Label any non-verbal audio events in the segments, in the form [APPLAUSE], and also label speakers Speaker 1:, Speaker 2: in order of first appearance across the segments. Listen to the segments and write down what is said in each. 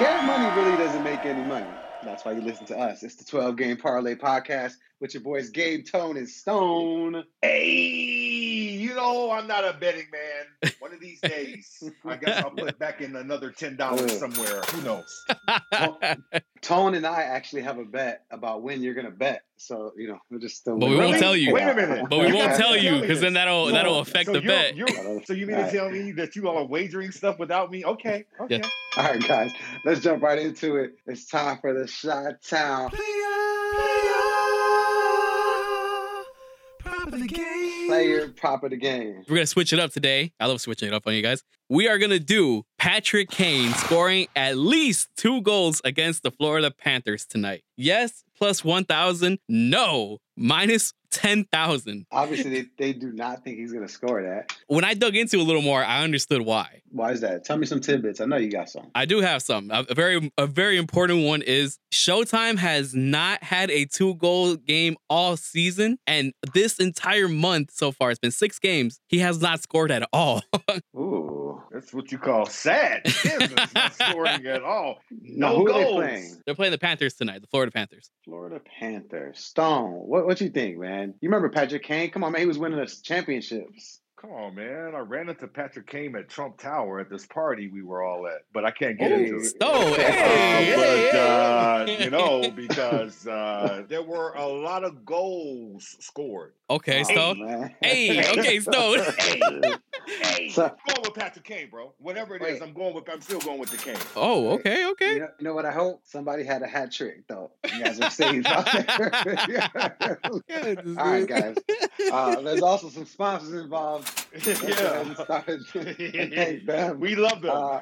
Speaker 1: Scared money really doesn't make any money. That's why you listen to us. It's the 12 Game Parlay Podcast with your boys Gabe, Tone, and Stone.
Speaker 2: Hey, you know I'm not a betting man. One of these days, I guess I'll put back in another ten dollars [LAUGHS] somewhere. Who knows?
Speaker 1: Tone and I actually have a bet about when you're gonna bet. So you know, we're just still.
Speaker 3: But we won't tell you.
Speaker 2: Wait a minute.
Speaker 3: But we won't tell you because then that'll
Speaker 2: No,
Speaker 3: that'll affect
Speaker 2: so
Speaker 3: the bet. [LAUGHS]
Speaker 2: so you mean to
Speaker 1: Alright.
Speaker 2: tell me that you all are wagering stuff without me? Okay. Okay.
Speaker 1: All right, guys, let's jump right into it. It's time for the Shot Town player prop of the game.
Speaker 3: We're gonna switch it up today. I love switching it up on you guys. We are gonna do Patrick Kane scoring at least two goals against the Florida Panthers tonight. Yes, plus one thousand. No, minus ten thousand.
Speaker 1: Obviously, they, they do not think he's gonna score that.
Speaker 3: When I dug into a little more, I understood why.
Speaker 1: Why is that? Tell me some tidbits. I know you got some.
Speaker 3: I do have some. A, a very a very important one is Showtime has not had a two goal game all season, and this entire month so far, it's been six games. He has not scored at all. [LAUGHS]
Speaker 1: Ooh.
Speaker 2: That's what you call sad business. not scoring at all.
Speaker 1: Now,
Speaker 2: No
Speaker 1: who are
Speaker 2: goals.
Speaker 1: they playing?
Speaker 3: They're playing the Panthers tonight, the Florida Panthers.
Speaker 1: Florida Panthers. Stone. What what you think, man? You remember Patrick Kane? Come on, man. He was winning us championships.
Speaker 2: Come on, man. I ran into Patrick Kane at Trump Tower at this party we were all at, but I can't get
Speaker 3: Oh,
Speaker 2: into it.
Speaker 3: Stone.
Speaker 2: Uh,
Speaker 3: Hey,
Speaker 2: but
Speaker 3: hey,
Speaker 2: uh, you know, [LAUGHS] because uh, there were a lot of goals scored.
Speaker 3: Okay,
Speaker 1: Oh,
Speaker 3: Stone.
Speaker 1: man.
Speaker 3: Hey, okay, Stone. [LAUGHS] [LAUGHS]
Speaker 2: Hey,
Speaker 1: So-
Speaker 2: I'm going with Patrick Kane, bro. Whatever it is,
Speaker 1: Wait.
Speaker 2: I'm going with. I'm still going with the Kane.
Speaker 3: Oh, okay,
Speaker 1: You
Speaker 3: okay.
Speaker 1: know, you know what I hope? Somebody had a hat trick, though. You guys are safe out there. [LAUGHS] [LAUGHS] All right, guys. Uh, there's also some sponsors involved. Let's go ahead and start and thank them.
Speaker 2: we love them.
Speaker 1: Uh,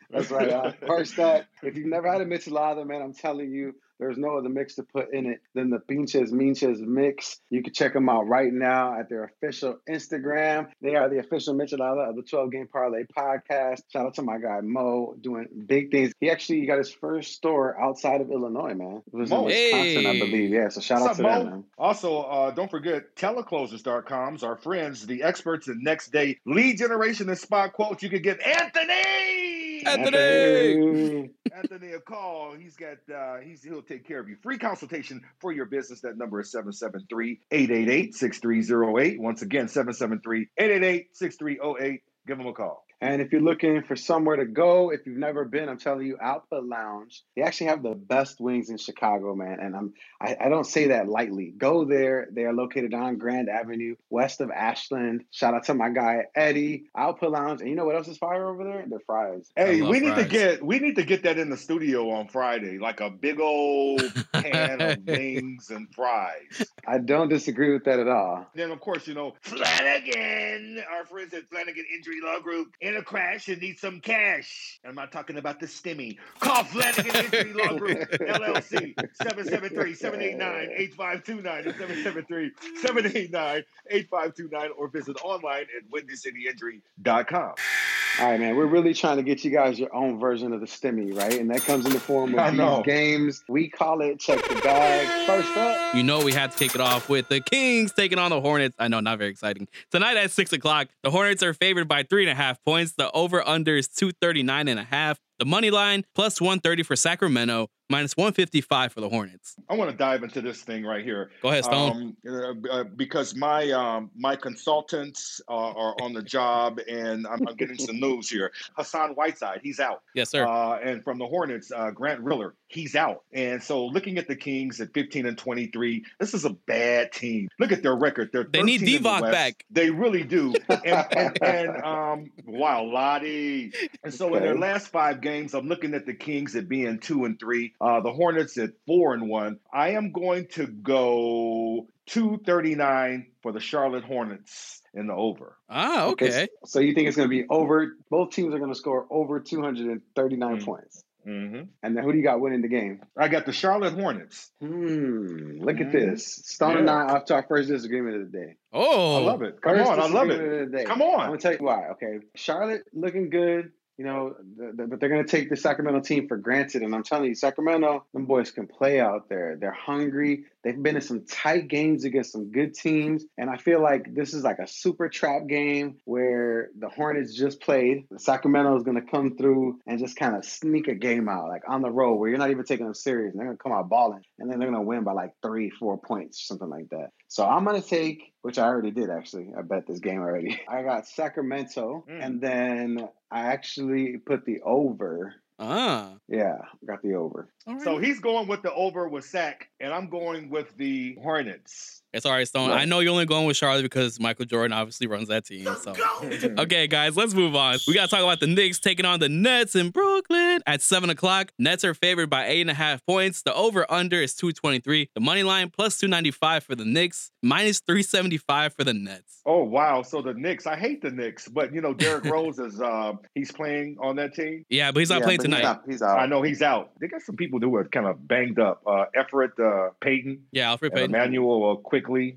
Speaker 1: [LAUGHS] that's right. Uh, first up, if you've never had a michelada, man, I'm telling you, there's no other mix to put in it than the Pinches Minches mix. You can check them out right now at their official Instagram. They are the official michelada of the 12 Game Parlay podcast. Shout out to my guy Mo doing big things. He actually got his first store outside of Illinois, man. It was
Speaker 2: Mo.
Speaker 1: in Wisconsin, I believe. Yeah, so shout out
Speaker 2: What's
Speaker 1: to
Speaker 2: up,
Speaker 1: them,
Speaker 2: Mo?
Speaker 1: man.
Speaker 2: Also, uh, don't forget teleclosers.com's our friends, the experts in next day lead generation and spot quotes. You can get Anthony.
Speaker 3: Anthony!
Speaker 2: Anthony a call. He's got uh he's he'll take care of you. Free consultation for your business. That number is 773-888-6308. Once again, 773-888-6308. Give him a call.
Speaker 1: And if you're looking for somewhere to go, if you've never been, I'm telling you, Output Lounge. They actually have the best wings in Chicago, man. And I'm I, I don't say that lightly. Go there. They are located on Grand Avenue, west of Ashland. Shout out to my guy Eddie. Output Lounge. And you know what else is fire over there? The fries.
Speaker 2: Hey,
Speaker 3: love
Speaker 2: we need to get we need to get that in the studio on Friday, like a big old [LAUGHS] pan of wings and fries.
Speaker 1: I don't disagree with that at all.
Speaker 2: Then, of course, you know, Flanagan, our friends at Flanagan Injury Law Group, in a crash and need some cash. I'm not talking about the stimmy. Call Flanagan Injury Law Group, LLC, 773-789-8529 or 773-789-8529 or visit online at WindyCityInjury.com.
Speaker 1: All right, man. We're really trying to get you guys your own version of the stimmy, right? And that comes in the form
Speaker 2: I
Speaker 1: of
Speaker 2: know.
Speaker 1: these games. We call it check the bag. First up.
Speaker 3: You know we had to kick it off with the Kings taking on the Hornets. I know, not very exciting. Tonight at six o'clock, the Hornets are favored by three and a half points. The over/under is two thirty-nine and a half. The money line plus one thirty for Sacramento, minus one fifty-five for the Hornets.
Speaker 2: I want to dive into this thing right here.
Speaker 3: Go ahead, Stone.
Speaker 2: Um, uh, uh, because my um, my consultants uh, are on the job, and I'm, I'm getting some news here. Hassan Whiteside, he's out,
Speaker 3: yes, sir.
Speaker 2: uh, and from the Hornets, uh, Grant Riller, he's out. And so, looking at the Kings at 15 and 23, this is a bad team. Look at their record. They're
Speaker 3: They need
Speaker 2: 13 in the
Speaker 3: back.
Speaker 2: They really do. And, and, [LAUGHS] and um, wow, Lottie. And so, in their last five games, I'm looking at the Kings at being two and three, uh, the Hornets at four and one. I am going to go 239 for the Charlotte Hornets in the over.
Speaker 3: ah, okay.
Speaker 1: So you think it's going to be over? Both teams are going to score over 239
Speaker 2: Mm.
Speaker 1: points.
Speaker 2: hmm
Speaker 1: And then who do you got winning the game?
Speaker 2: I got the Charlotte Hornets.
Speaker 1: Hmm. Look at
Speaker 2: Mhm.
Speaker 1: this. Stone and I off to our first disagreement of the day.
Speaker 3: Oh,
Speaker 2: I love it. Come
Speaker 1: First
Speaker 2: on, I love it. Come on.
Speaker 1: I'm gonna tell you why. Okay, Charlotte looking good. You know, but they're gonna take the Sacramento team for granted. And I'm telling you, Sacramento, them boys can play out there. They're hungry. They've been in some tight games against some good teams. And I feel like this is like a super trap game where the Hornets just played. Sacramento is going to come through and just kind of sneak a game out, like on the road, where you're not even taking them serious. And they're going to come out balling. And then they're going to win by like three, four points, something like that. So I'm going to take, which I already did actually. I bet this game already. [LAUGHS] I got Sacramento.
Speaker 2: Mm.
Speaker 1: And then I actually put the over.
Speaker 3: Ah.
Speaker 1: Yeah, got the over.
Speaker 3: All right.
Speaker 2: So he's going with the over with Sac, and I'm going with the Hornets.
Speaker 3: It's all right, Stone. I know you're only going with Charlotte because Michael Jordan obviously runs that team. So [LAUGHS] okay, guys, let's move on. We gotta talk about the Knicks taking on the Nets in Brooklyn at seven o'clock. Nets are favored by eight and a half points. The over under is two twenty three. The money line plus two ninety five for the Knicks, minus three seventy five for the Nets.
Speaker 2: Oh wow! So the Knicks, I hate the Knicks, but you know Derrick [LAUGHS] Rose is uh, he's playing on that team.
Speaker 3: Yeah, but he's not
Speaker 1: Yeah,
Speaker 3: playing tonight.
Speaker 1: He's out. He's out.
Speaker 2: I know he's out. They got some people who are kind of banged up. Uh, Everett uh, Payton,
Speaker 3: Yeah, Alfred
Speaker 2: and
Speaker 3: Payton.
Speaker 2: Immanuel uh,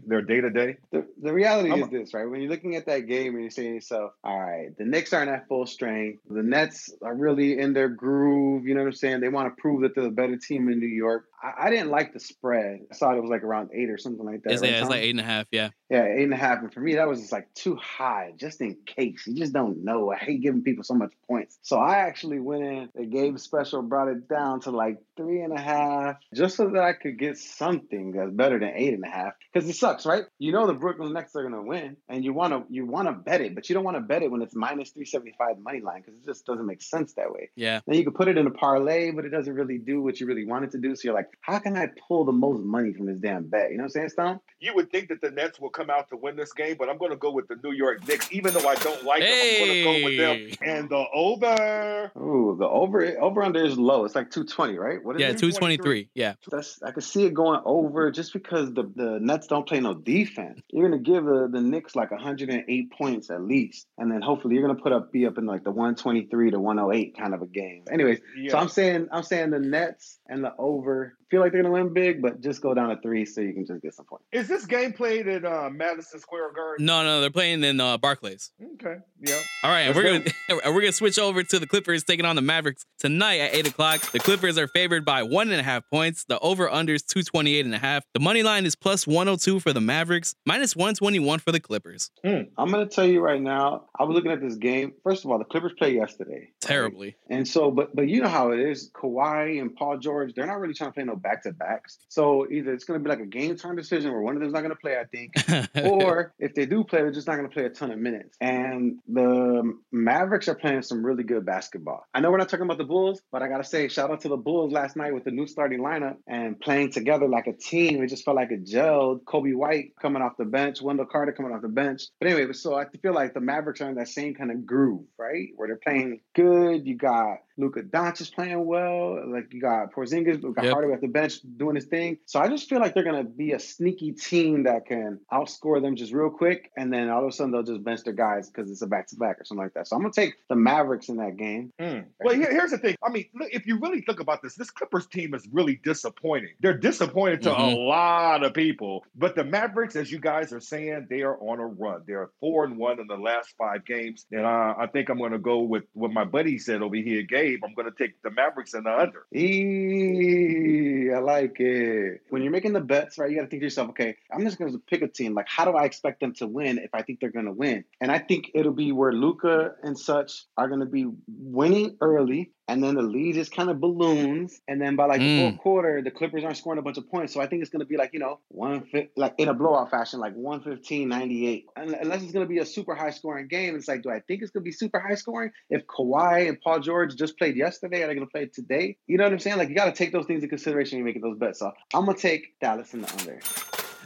Speaker 2: Their day to day.
Speaker 1: The, the reality
Speaker 2: I'm
Speaker 1: is this, right? When you're looking at that game and you're saying to yourself, all right, the Knicks aren't at full strength. The Nets are really in their groove. You know what I'm saying? They want to prove that they're the better team in New York. I, I didn't like the spread. I thought it was like around eight or something like that.
Speaker 3: It's,
Speaker 1: right,
Speaker 3: yeah, it's like eight and a half. Yeah.
Speaker 1: Yeah, eight and a half. And for me, that was just like too high, just in case. You just don't know. I hate giving people so much points. So I actually went in, the game special brought it down to like three and a half, just so that I could get something that's better than eight and a half. Because it sucks, right? You know the Brooklyn Nets are gonna win, and you wanna you wanna bet it, but you don't want to bet it when it's minus three seventy five money line because it just doesn't make sense that way.
Speaker 3: Yeah.
Speaker 1: Then you can put it in a parlay, but it doesn't really do what you really want it to do. So you're like, how can I pull the most money from this damn bet? You know what I'm saying, Stone?
Speaker 2: You would think that the Nets will come out to win this game, but I'm going to go with the New York Knicks, even though I don't like them. I'm going to go with them and the over.
Speaker 1: Ooh, the over over under is low. It's like 220, right? What is
Speaker 3: Yeah,
Speaker 1: it?
Speaker 3: two twenty three. Yeah.
Speaker 1: That's I could see it going over just because the, the Nets don't play no defense. You're gonna give the, the Knicks like 108 points at least, and then hopefully you're gonna put up be up in like the 123 to 108 kind of a game. Anyways,
Speaker 2: Yeah.
Speaker 1: so I'm saying I'm saying the Nets and the over feel like they're gonna win big, but just go down to three so you can just get some points.
Speaker 2: Is this game played at uh, Madison Square Garden?
Speaker 3: No, no, they're playing in uh, Barclays.
Speaker 2: Okay. Yeah.
Speaker 3: All right,
Speaker 2: Let's
Speaker 3: we're gonna [LAUGHS] we're gonna switch over to the Clippers taking on the Mavericks tonight at eight o'clock. The Clippers are favored by one and a half points. The over under is two twenty eight and a half. The money line is plus one hundred two for the Mavericks, minus one twenty one for the Clippers.
Speaker 1: I'm gonna tell you right now. I was looking at this game. First of all, the Clippers played yesterday. right?
Speaker 3: Terribly.
Speaker 1: And so, but but you know how it is. Kawhi and Paul George, they're not really trying to play no back to backs. So either it's going to be like a game time decision where one of them's not going to play, I think, [LAUGHS] or if they do play, they're just not going to play a ton of minutes. And the Mavericks are playing some really good basketball. I know we're not talking about the Bulls, but I got to say, shout out to the Bulls last night with the new starting lineup and playing together like a team. It just felt like it gelled. Coby White coming off the bench, Wendell Carter coming off the bench. But anyway, so I feel like the Mavericks are in that same kind of groove, right? Where they're playing good. You got Luka Doncic playing well. Like you got Porzingis, we got
Speaker 3: Yep.
Speaker 1: Hardaway the bench doing his thing. So I just feel like they're gonna be a sneaky team that can outscore them just real quick, and then all of a sudden they'll just bench their guys because it's a back to back or something like that. So I'm gonna take the Mavericks in that game.
Speaker 2: Mm. Well, here- here's the thing. I mean, look, if you really think about this, this Clippers team is really disappointing. They're disappointed to a
Speaker 3: Mhm.
Speaker 2: lot of people. But the Mavericks, as you guys are saying, they are on a run. They're four and one in the last five games. And uh, I think I'm going to go with what my buddy said over here, Gabe. I'm going to take the Mavericks in the under.
Speaker 1: Eee, I like it. When you're making the bets, right, you got to think to yourself, okay, I'm just going to pick a team. Like, how do I expect them to win if I think they're going to win? And I think it'll be where Luka and such are going to be winning early, and then the lead just kind of balloons, and then by like the
Speaker 3: Mm.
Speaker 1: fourth quarter, the Clippers aren't scoring a bunch of points. So I think it's going to be like you know one like in a blowout fashion, like 115, 98. Unless it's going to be a super high scoring game, it's like, do I think it's going to be super high scoring? If Kawhi and Paul George just played yesterday, are they going to play today? You know what I'm saying? Like you got to take those things into consideration when you're making those bets. So I'm gonna take Dallas in the under.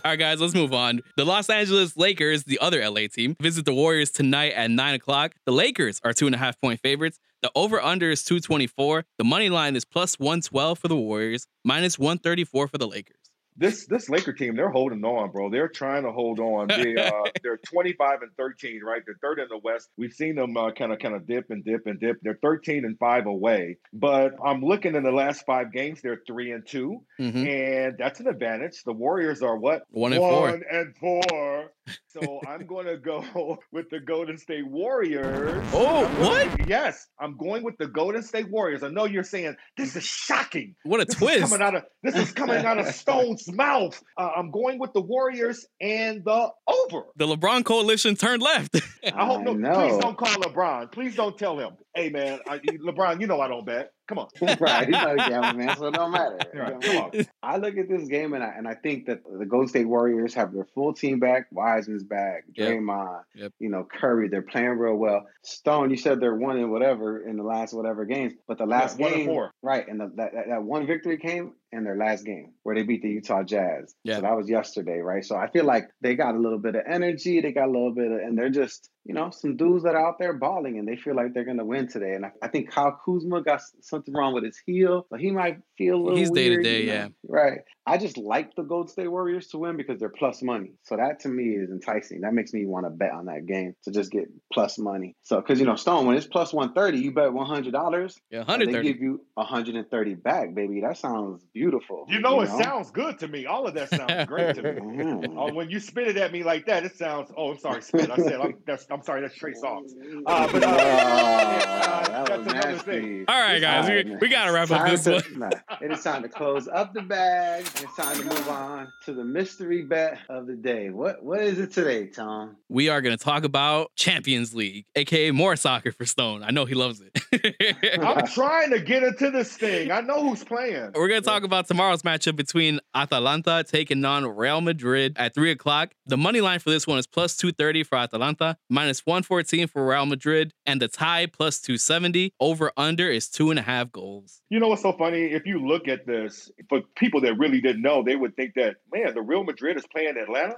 Speaker 3: All right, guys, let's move on. The Los Angeles Lakers, the other LA team, visit the Warriors tonight at 9 o'clock. The Lakers are two and a half point favorites. The over under is 224. The money line is plus 112 for the Warriors, minus 134 for the Lakers.
Speaker 2: This this Laker team, they're holding on, bro. They're trying to hold on. [LAUGHS] They uh, they're 25 and 13, right? They're third in the West. We've seen them kind of kind of dip and dip and dip. They're 13 and five away. But I'm looking in the last five games, they're three and 2
Speaker 3: Mhm.
Speaker 2: and that's an advantage. The Warriors are what
Speaker 3: One and four.
Speaker 2: One and four. So [LAUGHS] I'm going to go [LAUGHS] with the Golden State Warriors.
Speaker 3: Oh, what?
Speaker 2: Yes, I'm going with the Golden State Warriors. I know you're saying this is shocking.
Speaker 3: What a
Speaker 2: This
Speaker 3: twist.
Speaker 2: is coming out of this is coming out of Stone mouth. Uh, I'm going with the Warriors and the over.
Speaker 3: The LeBron coalition turned left.
Speaker 2: I hope no.
Speaker 1: know.
Speaker 2: Please don't call LeBron. Please don't tell him. Hey man, I, LeBron, you know I don't bet. Come on. [LAUGHS]
Speaker 1: right, he's not a gambling man, so it don't matter.
Speaker 2: Right, come on.
Speaker 1: I look at this game and I and I think that the Golden State Warriors have their full team back. Wiseman's back,
Speaker 3: Yep.
Speaker 1: Draymond,
Speaker 3: Yep.
Speaker 1: you know Curry. They're playing real well. Stone, you said they're one in whatever in the last whatever games, but the last
Speaker 2: one and
Speaker 1: game,
Speaker 2: four.
Speaker 1: right? And the, that, that that one victory came in their last game where they beat the Utah Jazz.
Speaker 3: Yeah.
Speaker 1: So that was yesterday, right? So I feel like they got a little bit of energy. They got a little bit of, and they're just you know some dudes that are out there balling, and they feel like they're gonna win today. And I, I think Kyle Kuzma got something wrong with his heel, so he might feel a little
Speaker 3: He's day to day, yeah.
Speaker 1: Right. I just like the Gold State Warriors to win because they're plus money. So that to me is enticing. That makes me want to bet on that game to just get plus money. So because you know Stone, when it's plus one thirty, you bet one hundred dollars.
Speaker 3: yeah,
Speaker 1: They give you 130 back, baby. That sounds beautiful.
Speaker 2: You know, it sounds good to me. All of that sounds great to me. [LAUGHS]
Speaker 1: Mhm.
Speaker 2: Oh, when you spit it at me like that, it sounds. Oh, I'm sorry, spit. I said, I'm, that's, I'm sorry, that's Trey Songz. Uh, but, uh, yeah,
Speaker 1: that
Speaker 2: that's
Speaker 1: was
Speaker 2: another
Speaker 1: nasty.
Speaker 3: All right, guys,
Speaker 1: All right,
Speaker 3: we, we got to wrap up this
Speaker 1: to-
Speaker 3: one. [LAUGHS]
Speaker 1: nah, it is time to close up the bag. and It's time to move on to the mystery bet of the day. What what is it today, Tone?
Speaker 3: We are going to talk about Champions League, aka more soccer for Stone. I know he loves it. [LAUGHS]
Speaker 2: I'm trying to get into this thing. I know who's playing.
Speaker 3: We're going to talk about tomorrow's matchup between Atalanta taking on Real Madrid at 3 o'clock. The money line for this one is plus 230 for Atalanta, minus 114 for Real Madrid, and the tie plus 270. Over under is two and a half goals.
Speaker 2: You know what's so funny? If you look at this, for people that really didn't know, they would think that, man, the Real Madrid is playing Atlanta.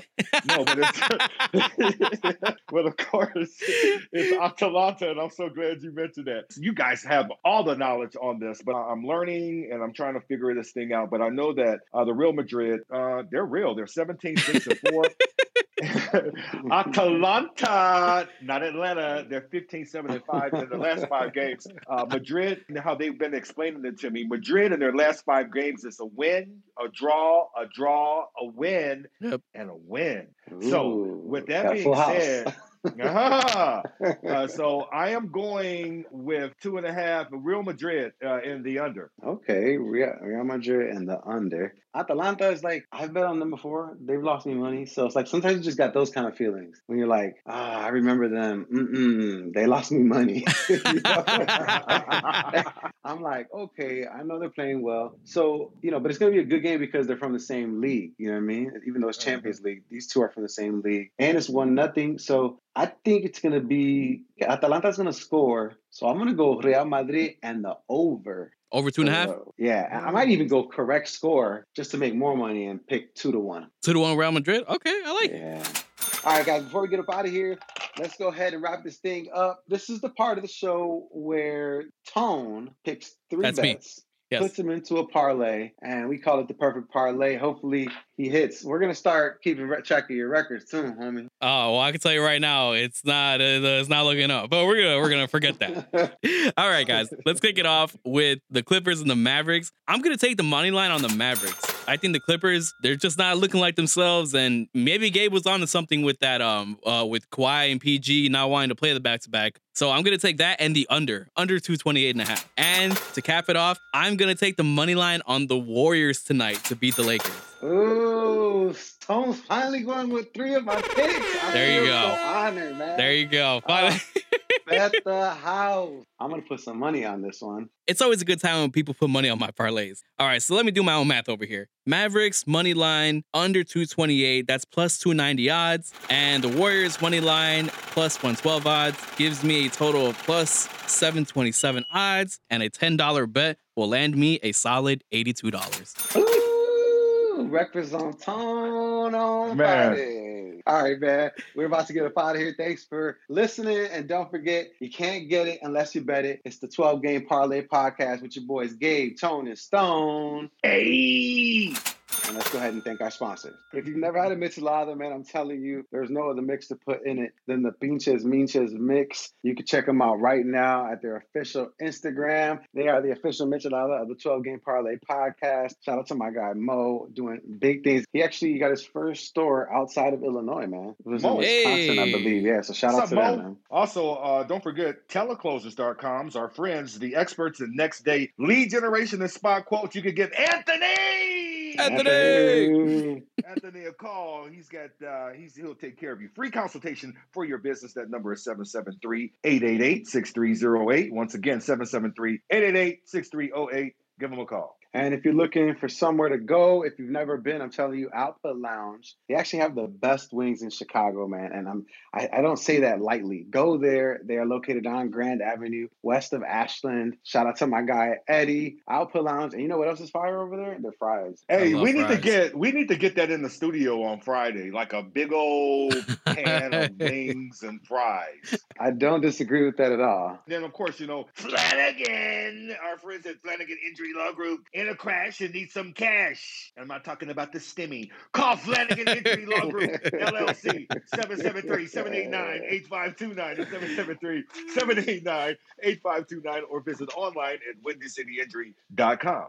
Speaker 2: No, but it's, [LAUGHS] but of course, it's Atalanta, and I'm so glad you mentioned that. You guys have all the knowledge on this, but I'm learning and I'm trying to figure this thing out. But I know that uh, the Real Madrid, uh, they're real. They're 17, 6, and 4. [LAUGHS] Atalanta, not Atlanta, they're 15, 7, and 5 in the last five games. Uh, Madrid, how they've been explaining it to me, Madrid in their last five games is a win, a draw, a draw, a win,
Speaker 3: Yep.
Speaker 2: and a win. So, with that being said, [LAUGHS] Ah, uh, so I am going with two and a half Real Madrid uh, in the under.
Speaker 1: Okay, Real, Real Madrid and the under. Atalanta is like I've bet on them before. They've lost me money, so it's like sometimes you just got those kind of feelings when you're like, ah, I remember them. Mm-mm, they lost me money. [LAUGHS] [LAUGHS] I'm like, okay, I know they're playing well, so you know, but it's gonna be a good game because they're from the same league. You know what I mean? Even though it's Champions League, these two are from the same league, and it's one nothing. So I think it's gonna be Atalanta's gonna score. So I'm gonna go Real Madrid and the over.
Speaker 3: Over two and a half?
Speaker 1: Yeah, I might even go correct score just to make more money and pick two to one.
Speaker 3: Two to one Real Madrid? Okay, I like it.
Speaker 1: Yeah. All right, guys, before we get up out of here, let's go ahead and wrap this thing up. This is the part of the show where Tone picks three
Speaker 3: That's me. Yes.
Speaker 1: puts him into a parlay, and we call it the perfect parlay. Hopefully, he hits. We're to start keeping re- track of your records too, homie.
Speaker 3: Oh well, I can tell you right now, it's not uh, it's not looking up. But we're gonna we're gonna forget that. [LAUGHS] All right, guys, let's kick it off with the Clippers and the Mavericks. I'm gonna take the money line on the Mavericks. I think the Clippers they're just not looking like themselves, and maybe Gabe was onto something with that um uh with Kawhi and PG not wanting to play the back to back. So I'm gonna take that and the under under 228 and a half. And to cap it off, I'm gonna take the money line on the Warriors tonight to beat the Lakers.
Speaker 1: Ooh, Stone's finally going with three of my picks. I
Speaker 3: There you go.
Speaker 1: So honored, man.
Speaker 3: There you go.
Speaker 1: Uh,
Speaker 3: Finally.
Speaker 1: Bet the [LAUGHS] house. I'm gonna put some money on this one.
Speaker 3: it's always a good time when people put money on my parlays. All right, so let me do my own math over here. Mavericks money line under 228, that's plus 290 odds, and the Warriors money line plus 112 odds gives me a total of plus 727 odds, and a $10 bet will land me a solid $82.
Speaker 1: Ooh, breakfast on tone on
Speaker 2: Man.
Speaker 1: Friday. All right, man. We're about to get up out of here. Thanks for listening. And don't forget, you can't get it unless you bet it. It's the 12 Game Parlay Podcast with your boys Gabe, Tone, and Stone.
Speaker 2: Hey!
Speaker 1: And let's go ahead and thank our sponsors. If you've never had a michelada, man, I'm telling you, there's no other mix to put in it than the Pinches Minches mix. You can check them out right now at their official Instagram. They are the official michelada of the 12 Game Parlay podcast. Shout out to my guy Mo doing big things. He actually got his first store outside of Illinois, man. It was in
Speaker 2: Mo.
Speaker 1: Wisconsin, I believe. Yeah, so shout out
Speaker 2: What's
Speaker 1: to
Speaker 2: up,
Speaker 1: them,
Speaker 2: Mo?
Speaker 1: man.
Speaker 2: Also, uh, don't forget teleclosers.com's our friends, the experts in next day lead generation and spot quotes. You could get Anthony.
Speaker 3: Anthony.
Speaker 2: Anthony, a call. He's got uh he's he'll take care of you. Free consultation for your business. That number is 773-888-6308. Once again, 773-888-6308. Give him a call.
Speaker 1: And if you're looking for somewhere to go, if you've never been, I'm telling you, Output Lounge. They actually have the best wings in Chicago, man. And I'm I, I don't say that lightly. Go there. They are located on Grand Avenue, west of Ashland. Shout out to my guy Eddie. Output Lounge. And you know what else is fire over there? Their fries.
Speaker 2: Hey,
Speaker 3: love
Speaker 2: we need to get we need to get that in the studio on Friday, like a big old [LAUGHS] pan of wings and fries.
Speaker 1: I don't disagree with that at all.
Speaker 2: Then, of course, you know, Flanagan, our friends at Flanagan Injury Law Group, in a crash and need some cash. I'm not talking about the stimmy. Call Flanagan Injury Law Group, LLC, 773-789-8529 or 773-789-8529 or visit online at windycityinjury.com.